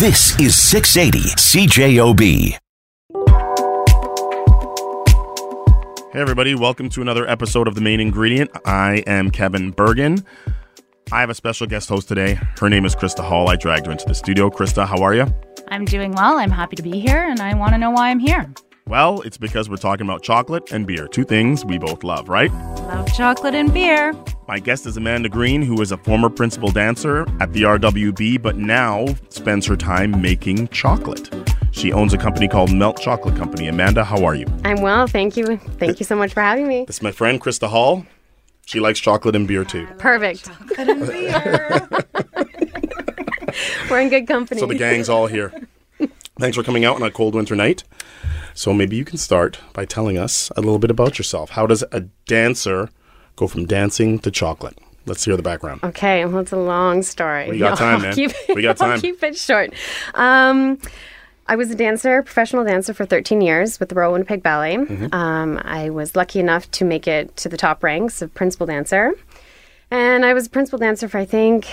This is 680 CJOB. Hey, everybody, welcome to another episode of The Main Ingredient. I am Kevin Burgin. I have a special guest host today. Her name is Krista Hall. I dragged her into the studio. Krista, how are you? I'm doing well. I'm happy to be here, and I want to know why I'm here. Well, it's because we're talking about chocolate and beer, two things we both love, right? Love chocolate and beer. My guest is Amanda Green, who is a former principal dancer at the RWB, but now spends her time making chocolate. She owns a company called Melt Chocolate Company. Amanda, how are you? I'm well, thank you. Thank you so much for having me. This is my friend Krista Hall. She likes chocolate and beer too. Perfect. We're in good company. So the gang's all here. Thanks for coming out on a cold winter night. So maybe you can start by telling us a little bit about yourself. How does a dancer go from dancing to chocolate? Let's hear the background. Okay, well, it's a long story. We got time, man. Keep, We got time. keep it short. Um, I was a dancer, professional dancer for 13 years with the Royal Winnipeg Ballet. Mm-hmm. Um, I was lucky enough to make it to the top ranks of principal dancer. And I was a principal dancer for, I think,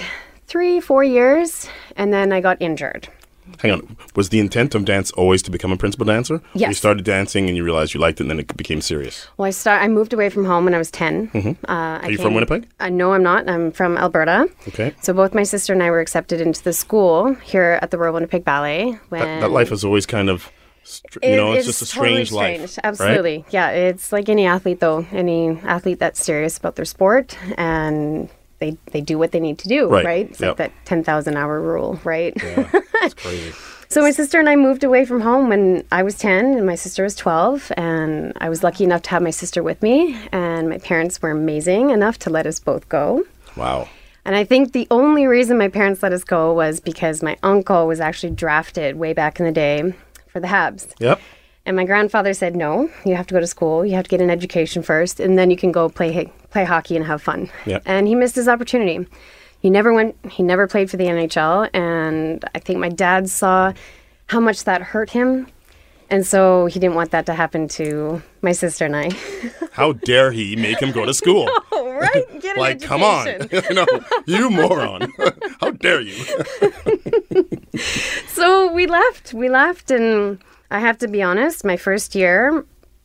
three, four years. And then I got injured. Hang on. Was the intent of dance always to become a principal dancer? Yes. You started dancing and you realized you liked it and then it became serious. Well, I start. I moved away from home when I was 10. Uh, Mm-hmm. Are you from Winnipeg? Uh, no, I'm not. I'm from Alberta. Okay. So both my sister and I were accepted into the school here at the Royal Winnipeg Ballet. When That, that life is always kind of, str- you know, it's is just a totally strange life. strange. Absolutely. Yeah, it's like any athlete though. Any athlete that's serious about their sport and they they do what they need to do, Right. right? It's Yep. like that 10,000 hour rule, right? It's crazy. So my sister and I moved away from home when I was 10 and my sister was 12 and I was lucky enough to have my sister with me and my parents were amazing enough to let us both go. Wow. And I think the only reason my parents let us go was because my uncle was actually drafted way back in the day for the Habs. Yep. And my grandfather said, "No, you have to go to school. You have to get an education first, and then you can go play play hockey and have fun." Yep. And he missed his opportunity. He never went. He never played for the NHL, and I think my dad saw how much that hurt him, and so he didn't want that to happen to my sister and I. How dare he make him go to school? right? Get an like, come on. no, you moron. How dare you? So we left. We left, and I have to be honest. My first year,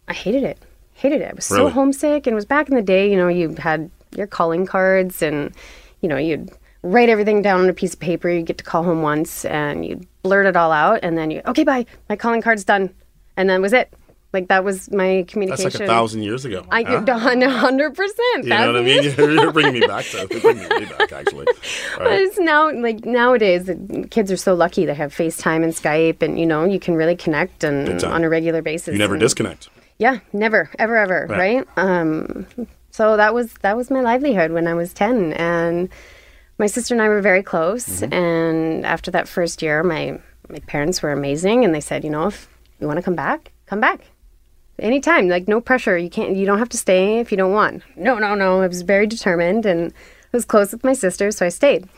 I hated it. Hated it. I was so Really? homesick, and it was back in the day. You know, you had your calling cards, and you know, you'd write everything down on a piece of paper. You get to call home once, and you'd blurt it all out, and then you, okay, bye. My calling card's done, and then was it. Like that was my communication. That's like a thousand years ago. I huh? hundred percent. You know what I mean? You're bringing me back to you're bringing me back, actually. All right. It's now like nowadays kids are so lucky they have FaceTime and Skype and you know you can really connect and on a regular basis. You never and- disconnect. Yeah, never, ever, ever, Right. right? Um, so that was that was my livelihood when I was ten, and my sister and I were very close. Mm-hmm. And after that first year, my my parents were amazing, and they said, you know, if you want to come back, come back. Anytime, like no pressure. You can't. You don't have to stay if you don't want. No, no, no. I was very determined, and I was close with my sister, so I stayed.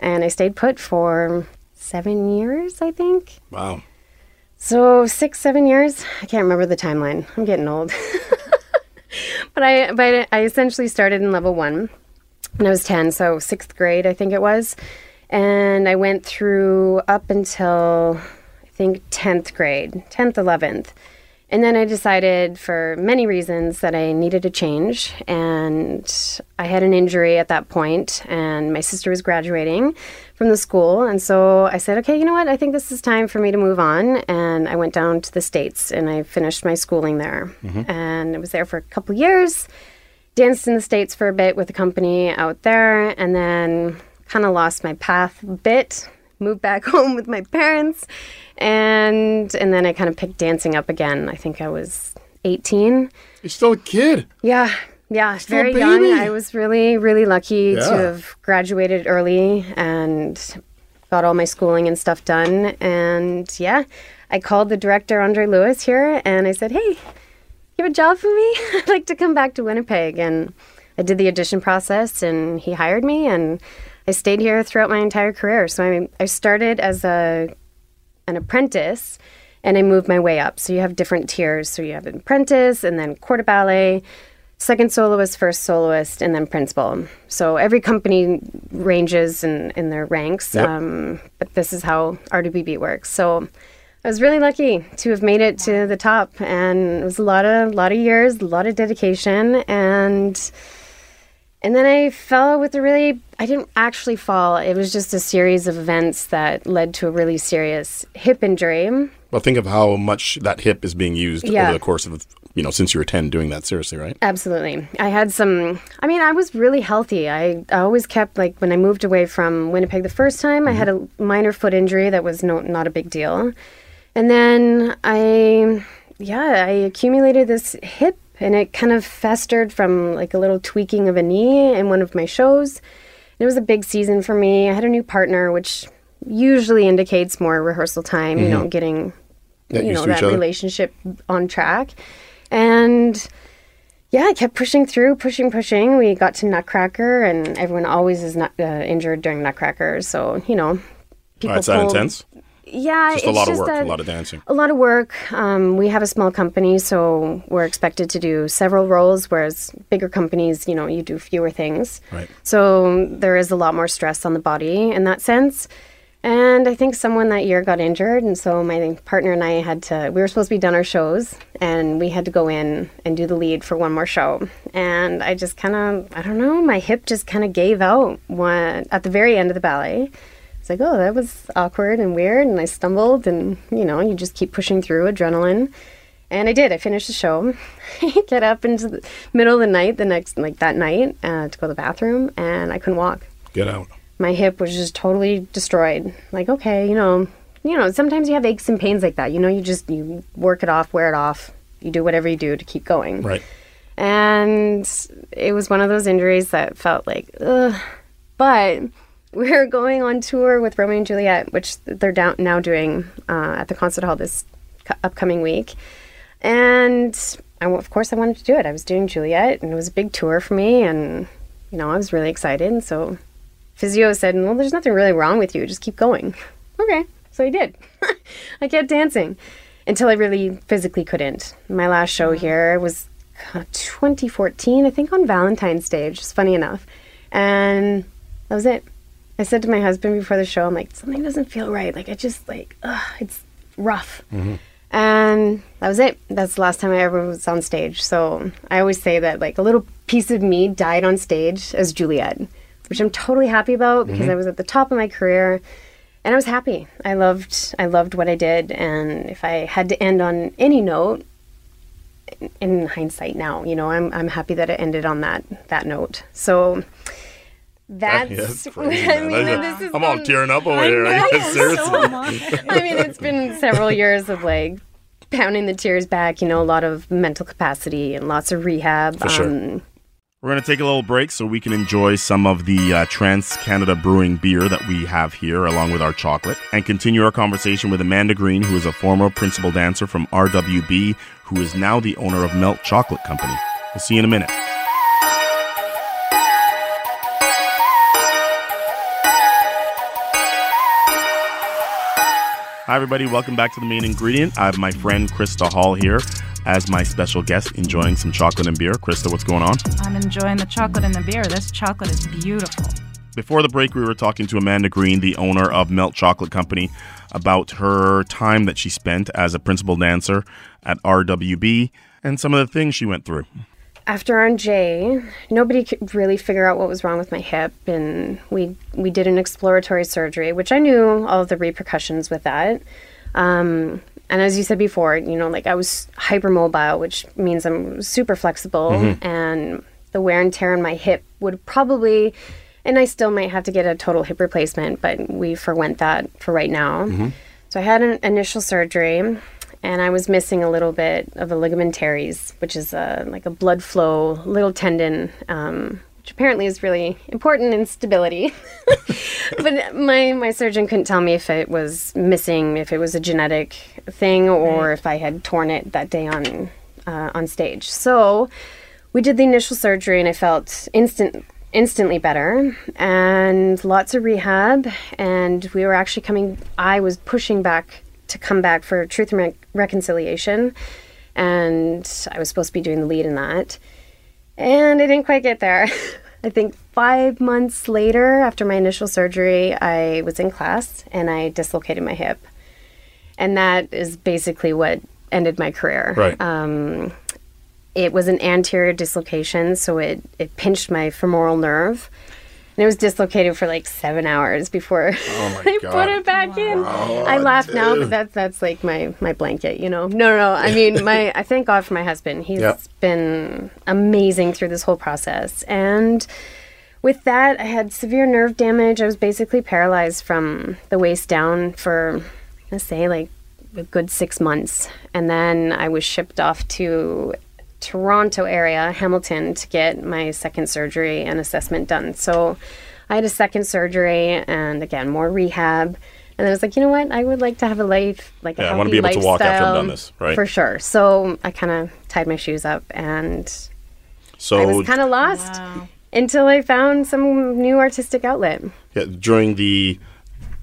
And I stayed put for seven years, I think. Wow. So six, seven years. I can't remember the timeline. I'm getting old. but I, but I essentially started in level one when I was ten, so sixth grade, I think it was, and I went through up until I think tenth grade, tenth, eleventh. And then I decided, for many reasons, that I needed a change. And I had an injury at that point, and my sister was graduating from the school. And so I said, okay, you know what? I think this is time for me to move on. And I went down to the States and I finished my schooling there. Mm-hmm. And I was there for a couple years, danced in the States for a bit with a company out there, and then kind of lost my path a bit. Moved back home with my parents, and and then I kind of picked dancing up again. I think I was 18. You're still a kid. Yeah, yeah, Still very young. I was really, really lucky Yeah. to have graduated early and got all my schooling and stuff done. And yeah, I called the director, Andre Lewis, here, and I said, "Hey, you have a job for me? I'd like to come back to Winnipeg." And I did the audition process, and he hired me, and I stayed here throughout my entire career. So I, I started as a an apprentice and I moved my way up. So you have different tiers. So you have an apprentice and then corps de ballet, second soloist, first soloist, and then principal. So every company ranges in, in their ranks, Yep. um, but this is how RWB works. So I was really lucky to have made it to the top, and it was a lot of lot of years, a lot of dedication, and and then I fell with a really I didn't actually fall. It was just a series of events that led to a really serious hip injury. Well, think of how much that hip is being used Yeah. over the course of, you know, since you were 10 doing that seriously, right? Absolutely. I had some, I mean, I was really healthy. I, I always kept, like, when I moved away from Winnipeg the first time, I had mm-hmm. a minor foot injury that was no, not a big deal. And then I, yeah, I accumulated this hip and it kind of festered from like a little tweaking of a knee in one of my shows. It was a big season for me. I had a new partner, which usually indicates more rehearsal time, you know, getting Get you know that relationship on track and yeah i kept pushing through pushing pushing we got to nutcracker and everyone always is not uh, injured during nutcracker so you know people it's that intense? Yeah Just a lot of work, that- a lot of dancing. a lot of work. Um, we have a small company, so we're expected to do several roles, whereas bigger companies, you know, you do fewer things. Right. So there is a lot more stress on the body in that sense. And I think someone that year got injured, and so my partner and I had to. We were supposed to be done our shows, and we had to go in and do the lead for one more show. And I just kind of, I don't know, my hip just kind of gave out one, at the very end of the ballet. It's like, oh, that was awkward and weird, and I stumbled, and you know, you just keep pushing through adrenaline. And I did. I finished the show. Get up into the middle of the night, the next like that night, uh, to go to the bathroom, and I couldn't walk. Get out. My hip was just totally destroyed. Like, okay, you know, you know, sometimes you have aches and pains like that. You know, you just you work it off, wear it off. You do whatever you do to keep going. Right. And it was one of those injuries that felt like, ugh. But were going on tour with Romeo and Juliet, which they're down, now doing uh, at the concert hall this cu- upcoming week. And I, of course, I wanted to do it. I was doing Juliet, and it was a big tour for me. And, you know, I was really excited. And so physio said, well, there's nothing really wrong with you. Just keep going. Okay. So I did. I kept dancing until I really physically couldn't. My last show here was uh, 2014, I think on Valentine's Day, which is funny enough. And that was it. I said to my husband before the show, I'm like, something doesn't feel right. Like, I just, like, ugh, it's rough. Mm-hmm. And that was it. That's the last time I ever was on stage. So I always say that, like, a little piece of me died on stage as Juliet, which I'm totally happy about because mm-hmm. I was at the top of my career and I was happy. I loved I loved what I did and if I had to end on any note in- in hindsight now, you know, I'm I'm happy that it ended on that that note. So that's Yeah, that's crazy, I mean, is I'm all tearing up over I here. I guess, seriously. I mean, it's been several years of like pounding the tears back, you know, a lot of mental capacity and lots of rehab. For sure. Um, We're going to take a little break so we can enjoy some of the uh, Trans Canada Brewing beer that we have here, along with our chocolate, and continue our conversation with Amanda Green, who is a former principal dancer from RWB, who is now the owner of Melt Chocolate Company. We'll see you in a minute. Hi, everybody. Welcome back to the main ingredient. I have my friend Krista Hall here as my special guest, enjoying some chocolate and beer. Krista, what's going on? I'm enjoying the chocolate and the beer. This chocolate is beautiful. Before the break, we were talking to Amanda Green, the owner of Melt Chocolate Company, about her time that she spent as a principal dancer at RWB and some of the things she went through. After on J, nobody could really figure out what was wrong with my hip, and we we did an exploratory surgery, which I knew all of the repercussions with that. Um, and as you said before, you know, like I was hypermobile, which means I'm super flexible, and the wear and tear on my hip would probably, and I still might have to get a total hip replacement, but we forwent that for right now. So I had an initial surgery, and I was missing a little bit of a ligamentum teres, which is a, like a blood flow little tendon, um, which apparently is really important in stability. but my my surgeon couldn't tell me if it was missing, if it was a genetic thing, or if I had torn it that day on uh, on stage. So we did the initial surgery, and I felt instant instantly better and lots of rehab and we were actually coming i was pushing back to come back for truth and Re- reconciliation and i was supposed to be doing the lead in that And I didn't quite get there. I think five months later, after my initial surgery, I was in class and I dislocated my hip. And that is basically what ended my career. Right. Um, it was an anterior dislocation, so it, it pinched my femoral nerve. And it was dislocated for like seven hours before Oh they God. put it back in. I laugh now, but that's that's like my my blanket, you know. No, no, no. I mean, my I thank God for my husband. He's Yep. been amazing through this whole process. And with that, I had severe nerve damage. I was basically paralyzed from the waist down for let's say like a good six months, and then I was shipped off to Toronto area, Hamilton, to get my second surgery and assessment done. So I had a second surgery and again more rehab. And I was like, you know what? I would like to have a life, like Yeah, a I wanna be able to walk after I've lifestyle, done this, right? For sure. So I kind of tied my shoes up and So I was kind of lost Wow. until I found some new artistic outlet. yeah, during the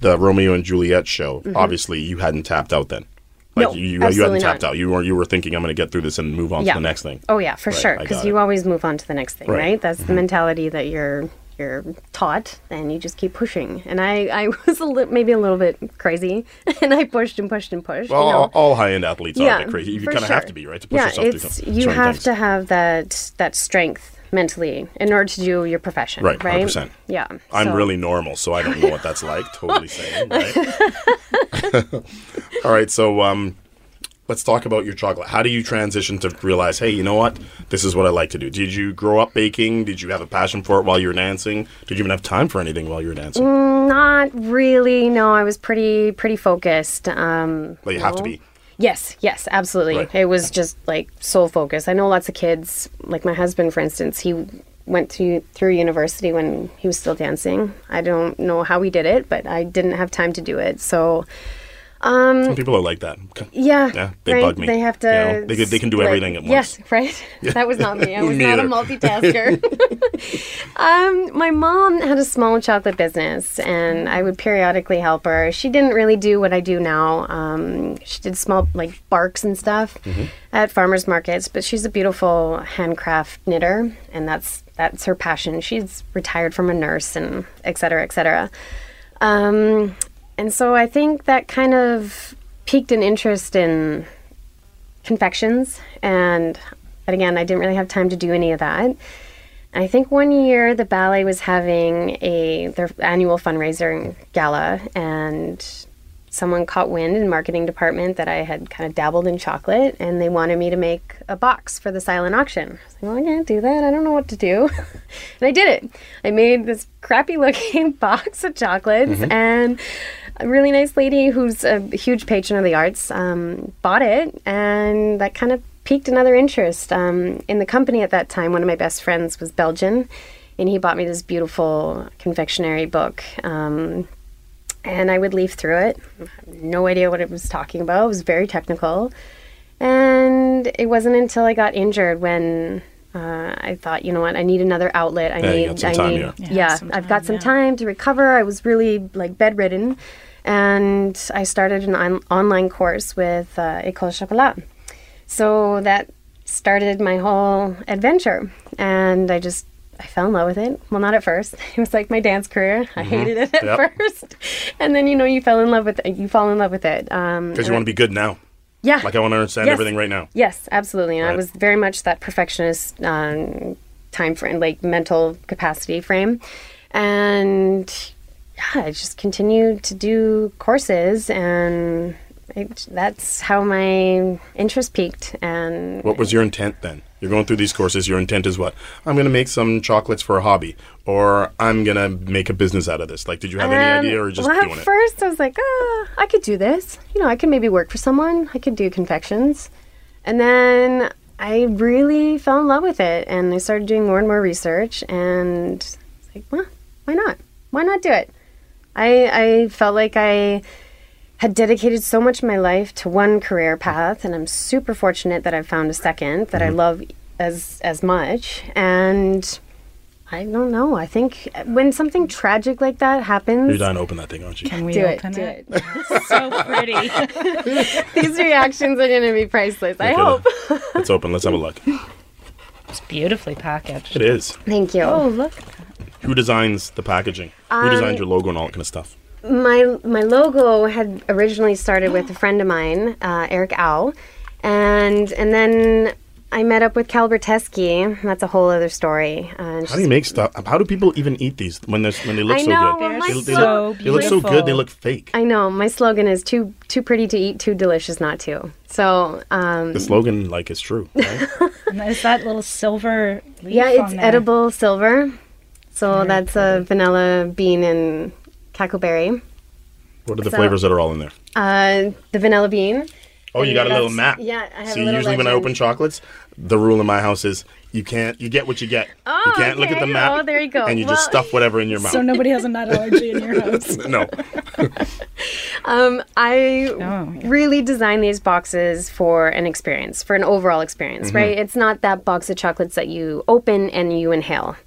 the Romeo and Juliet show, mm-hmm. obviously you hadn't tapped out then. Like Mm-hmm. No, you, you, hadn't tapped not. out. You were you were thinking I'm going to get through this and move on Yeah. to the next thing. Oh yeah, for Right, sure. Because you it. always move on to the next thing, Right. Mm-hmm. That's the mentality that you're you're taught, and you just keep pushing. And I I was a li- maybe a little bit crazy, and I pushed and pushed and pushed. Well, you know? all, all high end athletes are a yeah, bit crazy. You kind of have to be right to push yeah, yourself it's you have things. to have that that strength mentally in order to do your profession, Right, right? 100%. Yeah, I'm so- really normal, so I don't know what that's like. Totally saying, right? All right, so um, let's talk about your chocolate. How do you transition to realize, hey, you know what? This is what I like to do. Did you grow up baking? Did you have a passion for it while you were dancing? Did you even have time for anything while you were dancing? Not really. No, I was pretty pretty focused. Um, Well, you have to be. Yes, yes, absolutely. Right. It was just like sole focus. I know lots of kids, like my husband, for instance, he went to through university when he was still dancing. I don't know how he did it, but I didn't have time to do it. So, Some people are like that. yeah, Yeah, they right? bug me. They have to. You know, they could- they can do everything at once. Yes, right. That was not me. I was not a multitasker. um, my mom had a small chocolate business, and I would periodically help her. She didn't really do what I do now. Um, she did small like barks and stuff Mm-hmm. at farmers markets, but she's a beautiful handcraft knitter, and that's that's her passion. She's retired from a nurse, and et cetera, et cetera. Um, and so I think that kind of piqued an interest in confections and but again I didn't really have time to do any of that. I think one year the ballet was having a their annual fundraiser gala and someone caught wind in marketing department that I had kind of dabbled in chocolate and they wanted me to make a box for the silent auction. I was like, well, I can't do that. I don't know what to do. and I did it. I made this crappy looking box of chocolates mm-hmm. and a really nice lady who's a huge patron of the arts um, bought it and that kind of piqued another interest um, in the company at that time one of my best friends was belgian and he bought me this beautiful confectionery book um, and i would leaf through it no idea what it was talking about it was very technical and it wasn't until i got injured when uh, I thought, you know what, I need another outlet. I Yeah, you need, got some I time, need, yeah. Yeah, yeah, some I've got some yeah. time to recover. I was really like bedridden, and I started an on- online course with uh, École Chocolat. So that started my whole adventure, and I just I fell in love with it. Well, not at first. It was like my dance career. I hated it at Yep. first, and then you know you fell in love with it. You fall in love with it. Um, Because and you want to be good now. yeah, Like I want to understand Yes. everything right now. Yes, absolutely. And I was very much that perfectionist um, time frame, like mental capacity frame. And yeah, I just continued to do courses, and it, that's how my interest peaked. And What was your intent then? You're going through these courses. Your intent is what? I'm going to make some chocolates for a hobby, or I'm going to make a business out of this. Like, did you have any Um, idea, or just well, doing at it? first, I was like, ah, I could do this. You know, I could maybe work for someone. I could do confections. And then I really fell in love with it, and I started doing more and more research. And like, well, why not? Why not do it? I I felt like I had dedicated so much of my life to one career path, and I'm super fortunate that I've found a second that I Mm-hmm. love as as much. And I don't know. I think when something tragic like that happens, You're dying to open that thing, aren't you? Can we do it, open do it? it. so pretty. These reactions are going to be priceless. I Okay, hope. It's open. Let's have a look. It's beautifully packaged. It is. Thank you. Oh, look. Who designs the packaging? Who designed your logo and all that kind of stuff? my my logo had originally started with a friend of mine, uh, Eric Owl, and and then I met up with Cal Berteski. That's a whole other story. Uh, How do you make stuff? How do people even eat these when they when they look I so good? well, my they, they so look, they look so good. They look fake. I know my slogan is too too pretty to eat, too delicious not to. So um, the slogan, like, is true. Right? And is that little silver leaf yeah, it's on there? edible silver. So that's a vanilla bean and cackleberry. what are the So- flavors that are all in there? Uh, the vanilla bean. Oh, you got a little map. yeah, I have a See, little usually when I open chocolates, the rule in my house is you can't. You get what you get. Oh, you can't look at the okay. map. Oh, there you go. And you just stuff whatever in your mouth. So nobody has a nut allergy in your house. no. Um, I Oh, yeah. really design these boxes for an experience, for an overall experience, Mm-hmm. right? It's not that box of chocolates that you open and you inhale.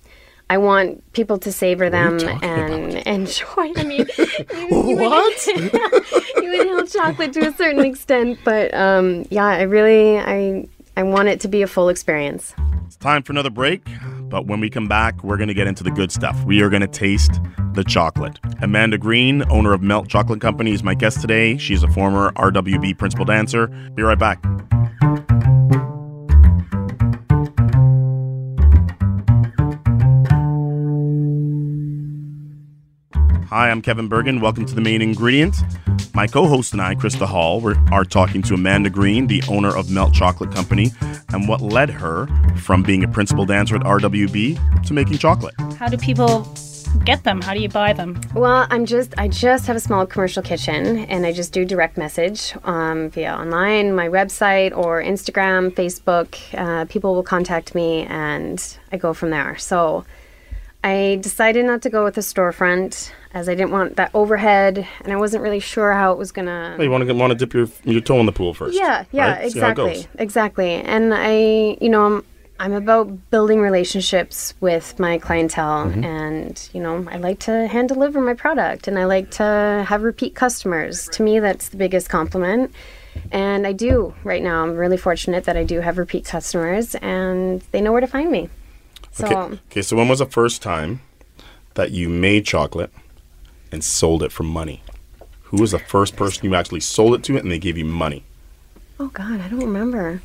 I want people to savor are them talking and enjoy. I mean, you, you What? you inhale chocolate to a certain extent, but um, yeah, I really I I want it to be a full experience. It's time for another break, but when we come back, we're going to get into the good stuff. We are going to taste the chocolate. Amanda Green, owner of Melt Chocolate Company, is my guest today. She's a former RWB principal dancer. Be right back. Hi, I'm Kevin Burgin. Welcome to the main ingredient. My co host and I, Krista Hall, we are talking to Amanda Green, the owner of Melt Chocolate Company, and what led her from being a principal dancer at RWB to making chocolate. How do people get them? How do you buy them? Well, I'm just I just have a small commercial kitchen, and I just do direct message um, via online, my website or Instagram, Facebook. Uh, people will contact me, and I go from there. So I decided not to go with a storefront as I didn't want that overhead, and I wasn't really sure how it was gonna. You want to want to dip your your toe in the pool first. Yeah, yeah, right? See how it exactly, exactly. And I, you know, I'm, I'm about building relationships with my clientele, Mm-hmm. and you know, I like to hand deliver my product, and I like to have repeat customers. To me, that's the biggest compliment. And I do right now. I'm really fortunate that I do have repeat customers, and they know where to find me. So. Okay. okay, so when was the first time that you made chocolate and sold it for money? Who was the first person you actually sold it to and they gave you money? Oh God, I don't remember.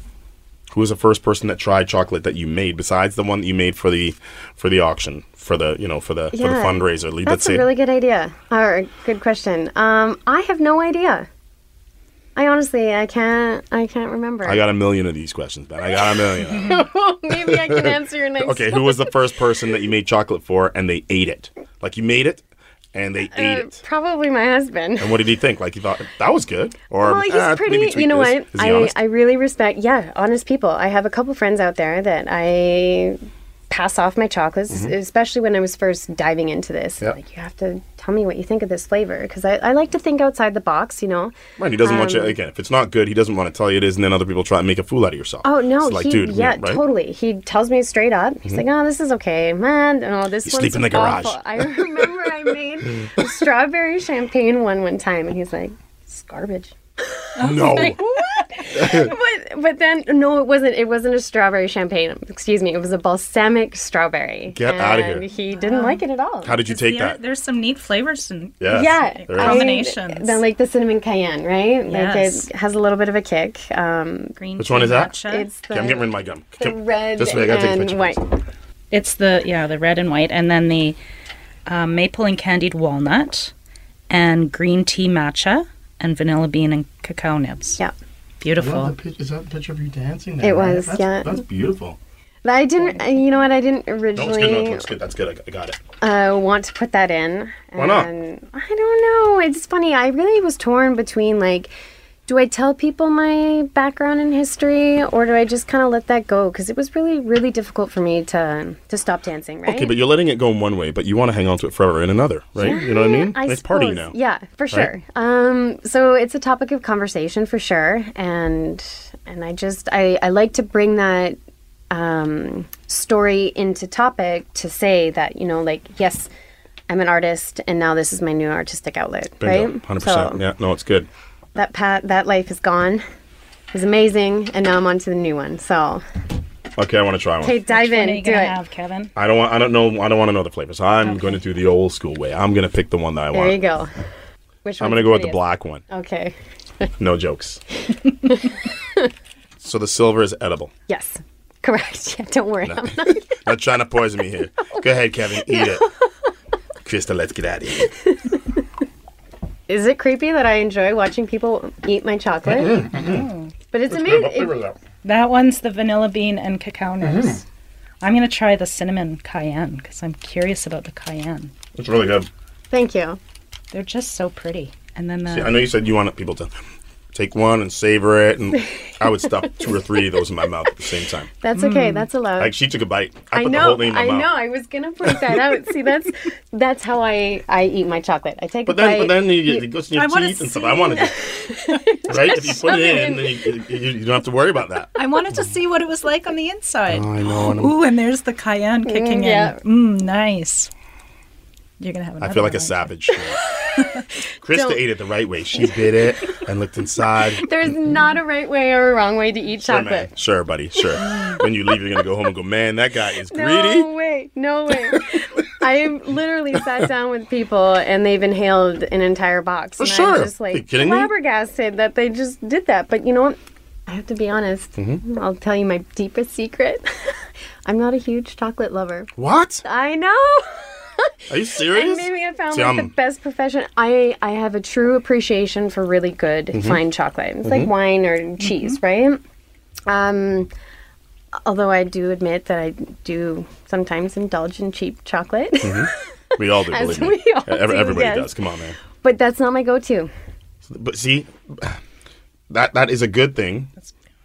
Who was the first person that tried chocolate that you made besides the one that you made for the for the auction for the you know for the for the Yeah, fundraiser? Let's That's a really good idea or good question. Um, I have no idea. I honestly, I can't, I can't remember. I got a million of these questions, man. I got a million. Maybe I can answer your next. okay, who was the first person that you made chocolate for and they ate it? Like you made it and they ate Uh, it. Probably my husband. And what did he think? Like he thought that was good, or Well, he's "Ah, pretty. You know this." what? I honest? I really respect. Yeah, honest people. I have a couple friends out there that I pass off my chocolates, especially when I was first diving into this. Mm-hmm. Yep. Like, you have to tell me what you think of this flavor because I, I like to think outside the box. You know. Right, he doesn't want Um, you again. If it's not good, he doesn't want to tell you it is, and then other people try and make a fool out of yourself. Oh no, It's like, he dude, yeah, right? Mm-hmm. totally. He tells me straight up. He's like, "Oh, this is okay, man. No, this You sleep in the garage." awful." I remember I made strawberry champagne one one time, and he's like, "It's garbage." No, but but then no, it wasn't. It wasn't a strawberry champagne. Excuse me. It was a balsamic strawberry. Get outta here. He didn't like it at all. how did you take There- that? There's some neat flavors and Yeah, yeah, there I- Combinations. Then like the cinnamon cayenne, right? Like Yes. it has a little bit of a kick. Um, green Which one is that? matcha. it's the, Okay, I'm getting rid of my gum. the Come- red This way, I gotta take a and white. first. It's the yeah the red and white, and then the um, maple and candied walnut, and green tea matcha, and vanilla bean and cacao nibs. Yeah. Beautiful. Is that the picture of you dancing? It was, That's, yeah. That's beautiful. I didn't. You know what? I didn't No, it's good. No, originally it's good. That's good. I, I got it. uh, want to put that in. Why not? And I don't know. It's funny. I really was torn between like, do I tell people my background in history, or do I just kind of let that go? Because it was really, really difficult for me to to stop dancing. Right. Okay, but you're letting it go in one way, but you want to hang on to it forever in another, right? you know what I mean? it's part of you now. Yeah, for sure. Um, so it's a topic of conversation for sure, and and I just I I like to bring that um, story into topic to say that you know like yes. I'm an artist, and now this is my new artistic outlet, Bingo. right? 100%. So yeah, no, it's good. That pat that life is gone, is amazing, and now I'm on to the new one. So Okay, I want to try one. Okay, dive What in. are you Do gonna it. have, Kevin? I don't want. I don't know. I don't want to know the flavors. I'm going to do the old school way. I'm going to pick the one that I want. There want. you go. Which one? I'm one's going to go with the prettiest? black one. Okay. No jokes. so the silver is edible. Yes. Correct. Yeah, don't worry. I'm not- Not trying to poison me here. Go ahead, Kevin. Eat it. Krista, let's get out of here. Is it creepy that I enjoy watching people eat my chocolate? Mm-hmm, But it's amazing. That one's the vanilla bean and cacao nibs. Mm-hmm. I'm gonna try the cinnamon cayenne because I'm curious about the cayenne. It's really good. Thank you. They're just so pretty. And then the See, I know you said you wanted people to take one and savor it, and I would stuff two or three of those in my mouth at the same time. That's okay. Hmm. That's allowed. Like she took a bite. I I put know. the whole thing in my I mouth. know. I was gonna point that out. See, that's that's how I I eat my chocolate. I take But a then, bite. but then you get, it goes in your I wanna teeth and stuff. I wanted to, right? If you put it it in, in. then you, you, you don't have to worry about that. I wanted to see what it was like on the inside. Oh, I know. And Ooh, and there's the cayenne kicking mm, yeah. in. Mmm, nice. You're gonna have another I feel like a savage. Krista Don't- ate it the right way. She bit it and looked inside. There's not a right way or a wrong way to eat Sure, man. chocolate. Sure, buddy. Sure. when you leave, you're gonna go home and go, man, that guy is greedy. No way. No way. I literally sat down with people and they've inhaled an entire box. For and sure. I'm just Are you like kidding me? flabbergasted that they just did that. But you know what? I have to be honest. Mm-hmm. I'll tell you my deepest secret. I'm not a huge chocolate lover. What? I know. Are you And serious? maybe I found See, like the best profession. I I have a true appreciation for really good Mm-hmm. fine chocolate. It's like wine or cheese, right? Um, although I do admit that I do sometimes indulge in cheap chocolate, We all do, As believe me. we all Every- do, Everybody yes. does. Come on, man. but that's not my go-to. But see, that that is a good thing,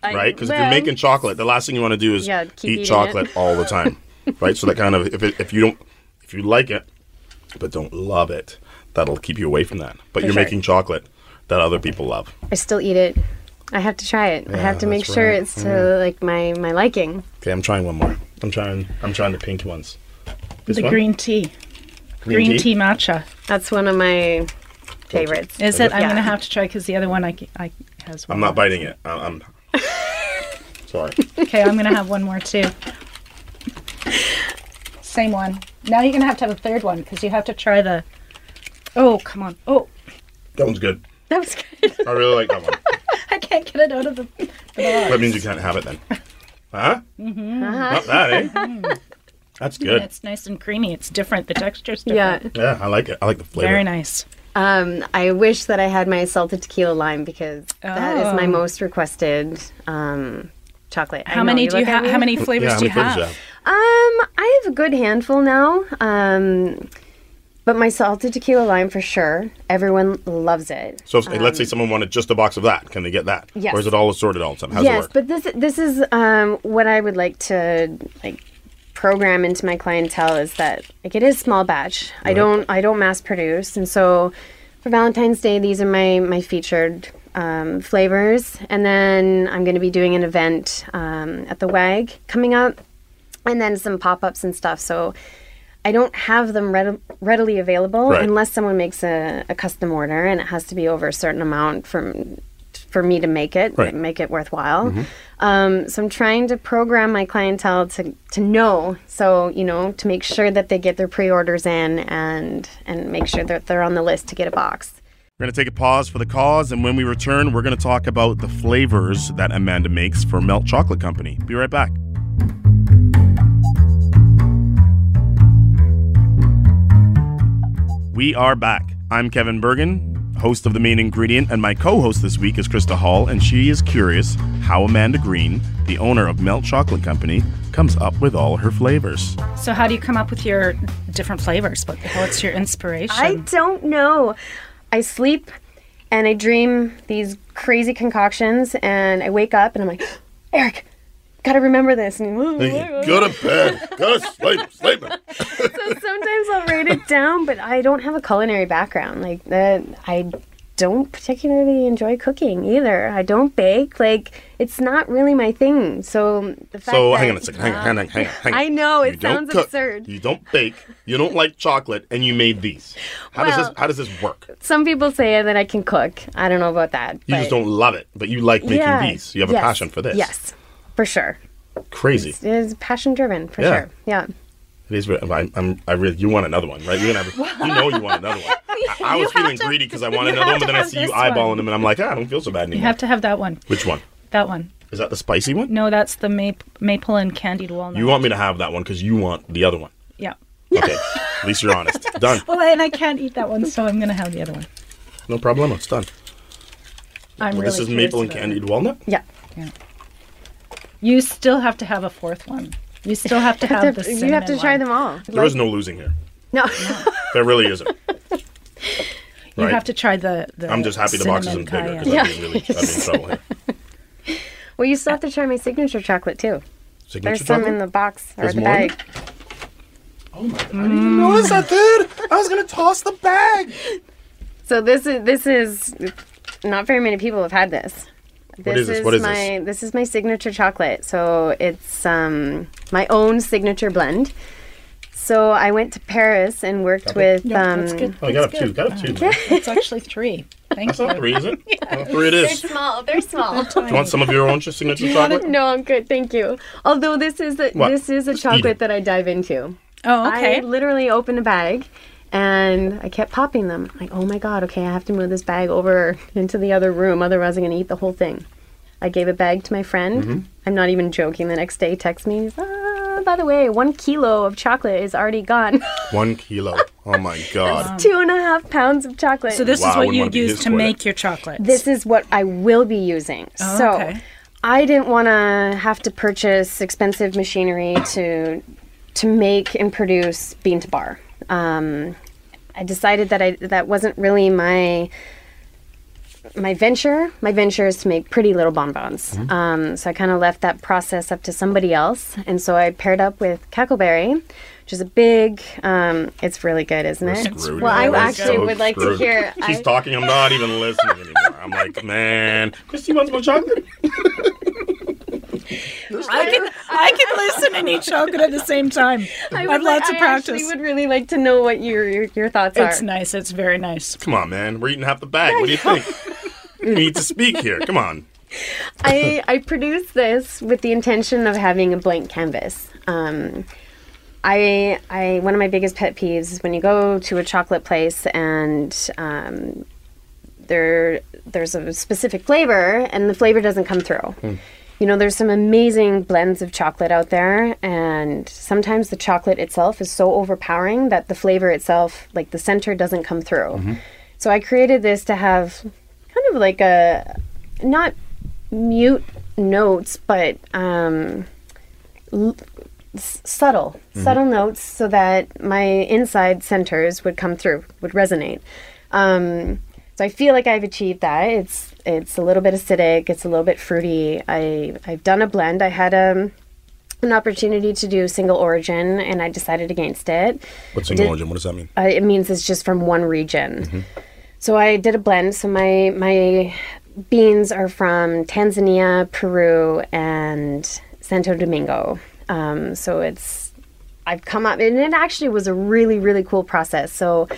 right? Because if you're making chocolate, the last thing you want to do is Yeah, eat chocolate it. all the time, right? So that kind of if it, if you don't if you like it but don't love it, that'll keep you away from that. But For you're sure. making chocolate that other people love. I still eat it. I have to try it. I have to make sure right. it's to like my my liking. Okay, I'm trying one more. I'm trying. I'm trying the pink ones. This The one? green tea. Green, tea? matcha. That's one of my favorites. Is it? I'm Yeah. gonna have to try because the other one I, I has one. I'm not biting it. I- I'm. Sorry. Okay, I'm gonna have one more too. Same one. Now you're gonna have to have a third one because you have to try the. Oh come on! Oh, That one's good. That was good. I really like that one. I can't get it out of the. the That means you can't have it then. Huh? Mm-hmm. Not that, eh? That's good. It's nice and creamy. It's different. The texture's yeah. different. Yeah, Yeah, I like it. I like the flavor. Very nice. Um, I wish that I had my salted tequila lime because that is my Oh. most requested um, chocolate. I How know, many do you have? How many flavors yeah, how do you many have? Do you have? Um, I have a good handful now. Um, but my salted tequila lime for sure. Everyone loves it. So if, let's say someone wanted just a box of that. Can they get that? Um, Yes. Or is it all assorted all the time? How's yes, it work? but this this is um, what I would like to like program into my clientele is that like it is small batch. I don't I don't mass produce, and so for Valentine's Day, these are my my featured um, flavors, and then I'm going to be doing an event um, at the WAG coming up, and then some pop ups and stuff. So. I don't have them read- readily available Right. unless someone makes a, a custom order, and it has to be over a certain amount from for me to make it, Right. make it worthwhile. Um, so I'm trying to program my clientele to, to know, so you know, to make sure that they get their pre-orders in and and make sure that they're on the list to get a box. We're going to take a pause for the cause, and when we return, we're going to talk about the flavors that Amanda makes for Melt Chocolate Company. Be right back. We are back. I'm Kevin Burgin, host of The Main Ingredient, and my co host this week is Krista Hall, and she is curious how Amanda Green, the owner of Melt Chocolate Company, comes up with all her flavors. So how do you come up with your different flavors? What, what's your inspiration? I don't know. I sleep and I dream these crazy concoctions, and I wake up and I'm like, Eric, gotta remember this. And Go to bed. Go to sleep. Sleep. So sometimes I'll write it down, but I don't have a culinary background. Like that, I don't particularly enjoy cooking either. I don't bake. Like it's not really my thing. So the fact So that, hang on a second. Hang on, hang on, hang on. Hang on. I know, it You sounds cook, absurd. You don't bake. You don't like chocolate, and you made these. How does this? How does this work? Some people say that I can cook. I don't know about that. You but just don't love it, but you like making yeah, these. You have a yes, passion for this. Yes, for sure. Crazy. It is passion driven for Yeah. sure. Yeah. It is. I, I'm. I really. You want another one, right? You're gonna have. You know you want another one. I, I was feeling greedy because I wanted another one, but then I see you eyeballing one. them, and I'm like, ah, I don't feel so bad anymore. You have to have that one. Which one? That one. Is that the spicy one? No, that's the ma- maple and candied walnut. You want me to have that one because you want the other one. Yeah. Okay. At least you're honest. Done. Well, and I can't eat that one, so I'm going to have the other one. No problem. It's done. I'm Well, really this is maple and candied walnut. Yeah. Yeah. You still have to have a fourth one. You still have to have the you have to try one. them all. There is no losing here. No. There really isn't. You Right. have to try the. the I'm just happy the box isn't cinnamon bigger cayenne. because I'd, be really, I'd be in trouble here. well, you still have to try my signature chocolate too. Signature There's some in the box or There's the more bag. Oh my god! I didn't even notice that, dude. I was gonna toss the bag. So this is this is not very many people have had this. This is this? What is my this? is my signature chocolate. So it's um my own signature blend. So I went to Paris and worked Copy. with Yeah, um that's good. Oh, I got a That's two. Got a two. man. It's actually three. Thank That's you. not three, is it? Well, three it is. small. They're small. Do you want some of your own signature chocolate? no, I'm good. Thank you. Although this is a, What? this is a Just chocolate that I dive into. Oh, okay. I literally opened a bag and I kept popping them. Like, oh my god, okay, I have to move this bag over into the other room, otherwise I'm gonna eat the whole thing. I gave a bag to my friend. Mm-hmm. I'm not even joking. The next day, he texts me. He's, ah, by the way, one kilo of chocolate is already gone. One kilo. Oh my god. Two and a half pounds of chocolate. so this Wow, is what you use to make your chocolate. this is what I will be using. Oh, so okay. I didn't want to have to purchase expensive machinery to to make and produce bean to bar. Um, I decided that I that wasn't really my my venture. My venture is to make pretty little bonbons. Um, so I kind of left that process up to somebody else, and so I paired up with Cacao Barry, which is a big. Um, it's really good, isn't We're it? Well, I We're actually so would like to hear. She's I- talking. I'm not even listening anymore. I'm like, man, Christy wants more chocolate. I can I can listen and eat chocolate at the same time. I, I have lots like- of I practice. actually would really like to know what your your, your thoughts It's are. It's nice. It's very nice. Come on, man. We're eating half the bag. What do you think? you need to speak here. Come on. I I produced this with the intention of having a blank canvas. Um, I I one of my biggest pet peeves is when you go to a chocolate place and um, there there's a specific flavor and the flavor doesn't come through. You know, there's some amazing blends of chocolate out there, and sometimes the chocolate itself is so overpowering that the flavor itself, like the center, doesn't come through. So I created this to have kind of like a not mute notes, but um, l- subtle, subtle notes, so that my inside centers would come through, would resonate. Um, so I feel like I've achieved that. It's it's a little bit acidic, it's a little bit fruity. I I've done a blend. I had um an opportunity to do single origin, and I decided against it. What's single Did- origin? What does that mean? Uh, it means it's just from one region. So I did a blend. So my my beans are from Tanzania, Peru, and Santo Domingo. Um, so it's I've come up, and it actually was a really really cool process. So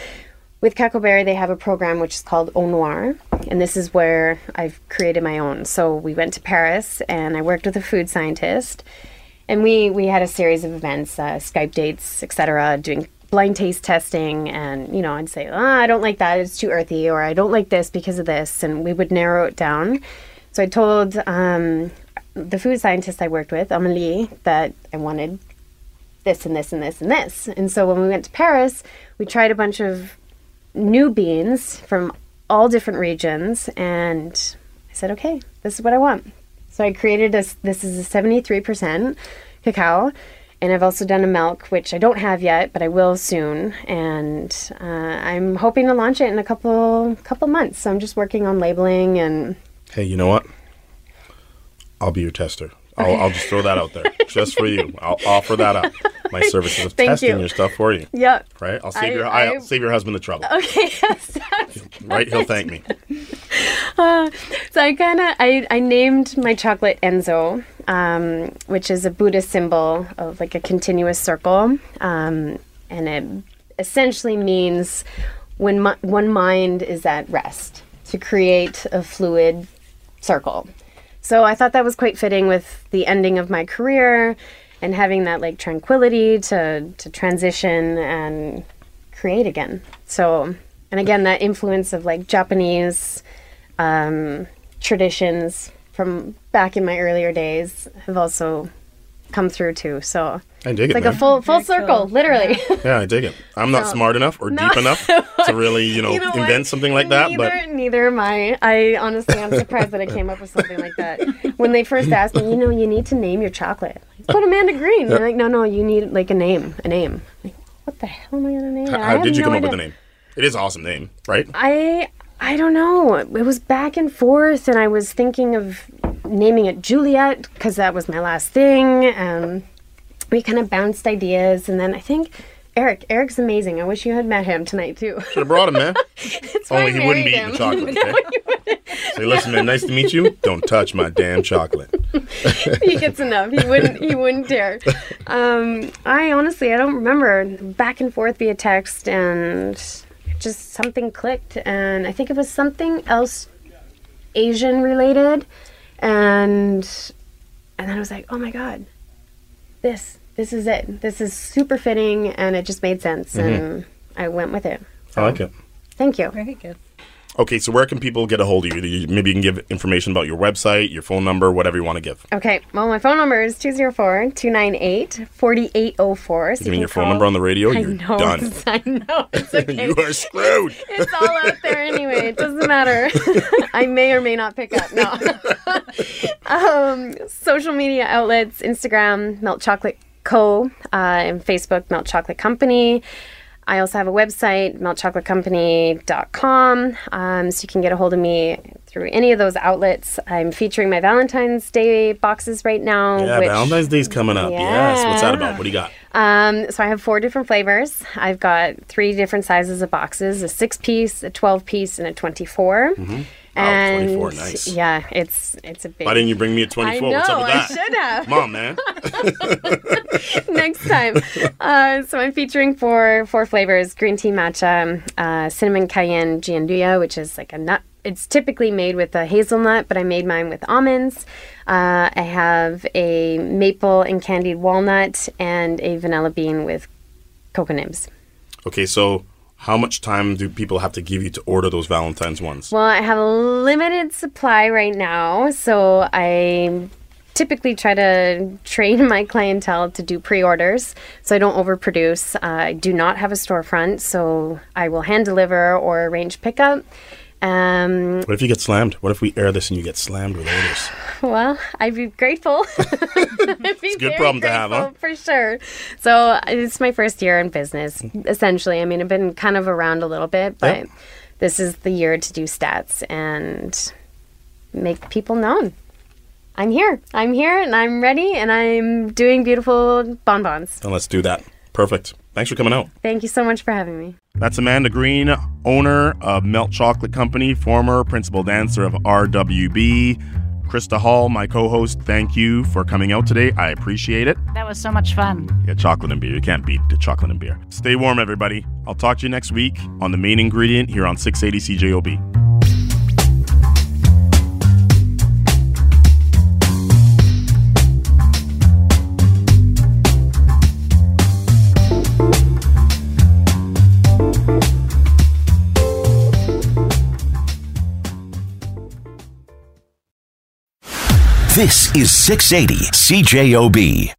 with Cacao Barry, they have a program which is called Or Noir, and this is where I've created my own. So we went to Paris, and I worked with a food scientist, and we we had a series of events, uh, Skype dates, etc., doing blind taste testing, and you know, I'd say, ah, I don't like that; it's too earthy, or I don't like this because of this, and we would narrow it down. So I told um, the food scientist I worked with, Amelie, that I wanted this and this and this and this. And so when we went to Paris, we tried a bunch of new beans from all different regions, and I said, okay, this is what I want. So I created a, this is a 73% cacao, and I've also done a milk, which I don't have yet, but I will soon. And uh, I'm hoping to launch it in a couple couple months. So I'm just working on labeling and Hey, you know what? I'll be your tester. I'll, I'll just throw that out there just for you. I'll offer that up. My services of Thank testing you. your stuff for you. Yep. Right? I'll save I- your I, will save your husband the trouble. Okay. yes. Right? He'll thank me. So I kind of I, I named my chocolate Enso, um, which is a Buddhist symbol of like a continuous circle, um, and it essentially means when one mind is at rest to create a fluid circle. So I thought that was quite fitting with the ending of my career and having that like tranquility to to transition and create again. So and again that influence of like Japanese um, traditions from back in my earlier days have also come through too. So I dig it, like man. a full full Very circle, cool. literally. Yeah, I dig it. I'm not smart enough or deep enough to really, you know, You know what? invent something like that. But neither am I. I honestly, I'm surprised that I came up with something like that. When they first asked me, you know, you need to name your chocolate. Like, Put Amanda Green. They're like, no, no, you need like a name, a name. Like, what the hell am I gonna name? it? I how did you no come up with idea. the name? It is an awesome name, right? I I don't know. It was back and forth, and I was thinking of naming it Juliet because that was my last thing. Um, we kind of bounced ideas, and then I think. Eric, Eric's amazing. I wish you had met him tonight too. Should have brought him, man. Only he wouldn't be eating the chocolate. Okay? Say, listen, man, nice to meet you. Don't touch my damn chocolate. he gets enough. He wouldn't. He wouldn't dare. Um, I honestly, I don't remember. Back and forth via text, and just something clicked, and I think it was something else Asian related, and and then I was like, oh my god, this this is it. This is super fitting, and it just made sense, mm-hmm. and I went with it. I like it. Thank you. Very good. Okay, so where can people get a hold of you? Maybe you can give information about your website, your phone number, whatever you want to give. Okay, well, my phone number is 204 298 4804. Giving your phone number on the radio, I you're know. done. I know. It's okay. you are screwed. it's all out there anyway. It doesn't matter. I may or may not pick up. No. um, social media outlets: Instagram, Melt Chocolate Co. Uh, and Facebook, Melt Chocolate Company. I also have a website, meltchocolatecompany.com. Um, so you can get a hold of me through any of those outlets. I'm featuring my Valentine's Day boxes right now. Yeah, which, Valentine's Day's coming up. Yes. What's that about? What do you got? um, so I have four different flavors. I've got three different sizes of boxes: a six-piece, a twelve-piece, and a twenty-four. Mm-hmm. And 24, nice. yeah, it's it's a big. Why didn't you bring me a 24? I know What's up with I that? should have Come on, man. next time. Uh, so I'm featuring four four flavors: green tea matcha, uh, cinnamon cayenne gianduja, which is like a nut. It's typically made with a hazelnut, but I made mine with almonds. Uh, I have a maple and candied walnut and a vanilla bean with cocoa nibs. Okay, so how much time do people have to give you to order those Valentine's ones? Well, I have a limited supply right now, so I typically try to train my clientele to do pre-orders so I don't overproduce. Uh, I do not have a storefront, so I will hand deliver or arrange pickup. Um, What if you get slammed? What if we air this and you get slammed with orders? well, I'd be grateful. it's a good problem to have, huh? For sure. So it's my first year in business, essentially. I mean, I've been kind of around a little bit, but Yep. this is the year to do stats and make people known. I'm here. I'm here and I'm ready and I'm doing beautiful bonbons. And let's do that. Perfect. Thanks for coming out. Thank you so much for having me. That's Amanda Green, owner of Melt Chocolate Company, former principal dancer of RWB. Krista Hall, my co host, thank you for coming out today. I appreciate it. That was so much fun. Yeah, chocolate and beer. You can't beat the chocolate and beer. Stay warm, everybody. I'll talk to you next week on the main ingredient here on 680 CJOB. This is 680 CJOB.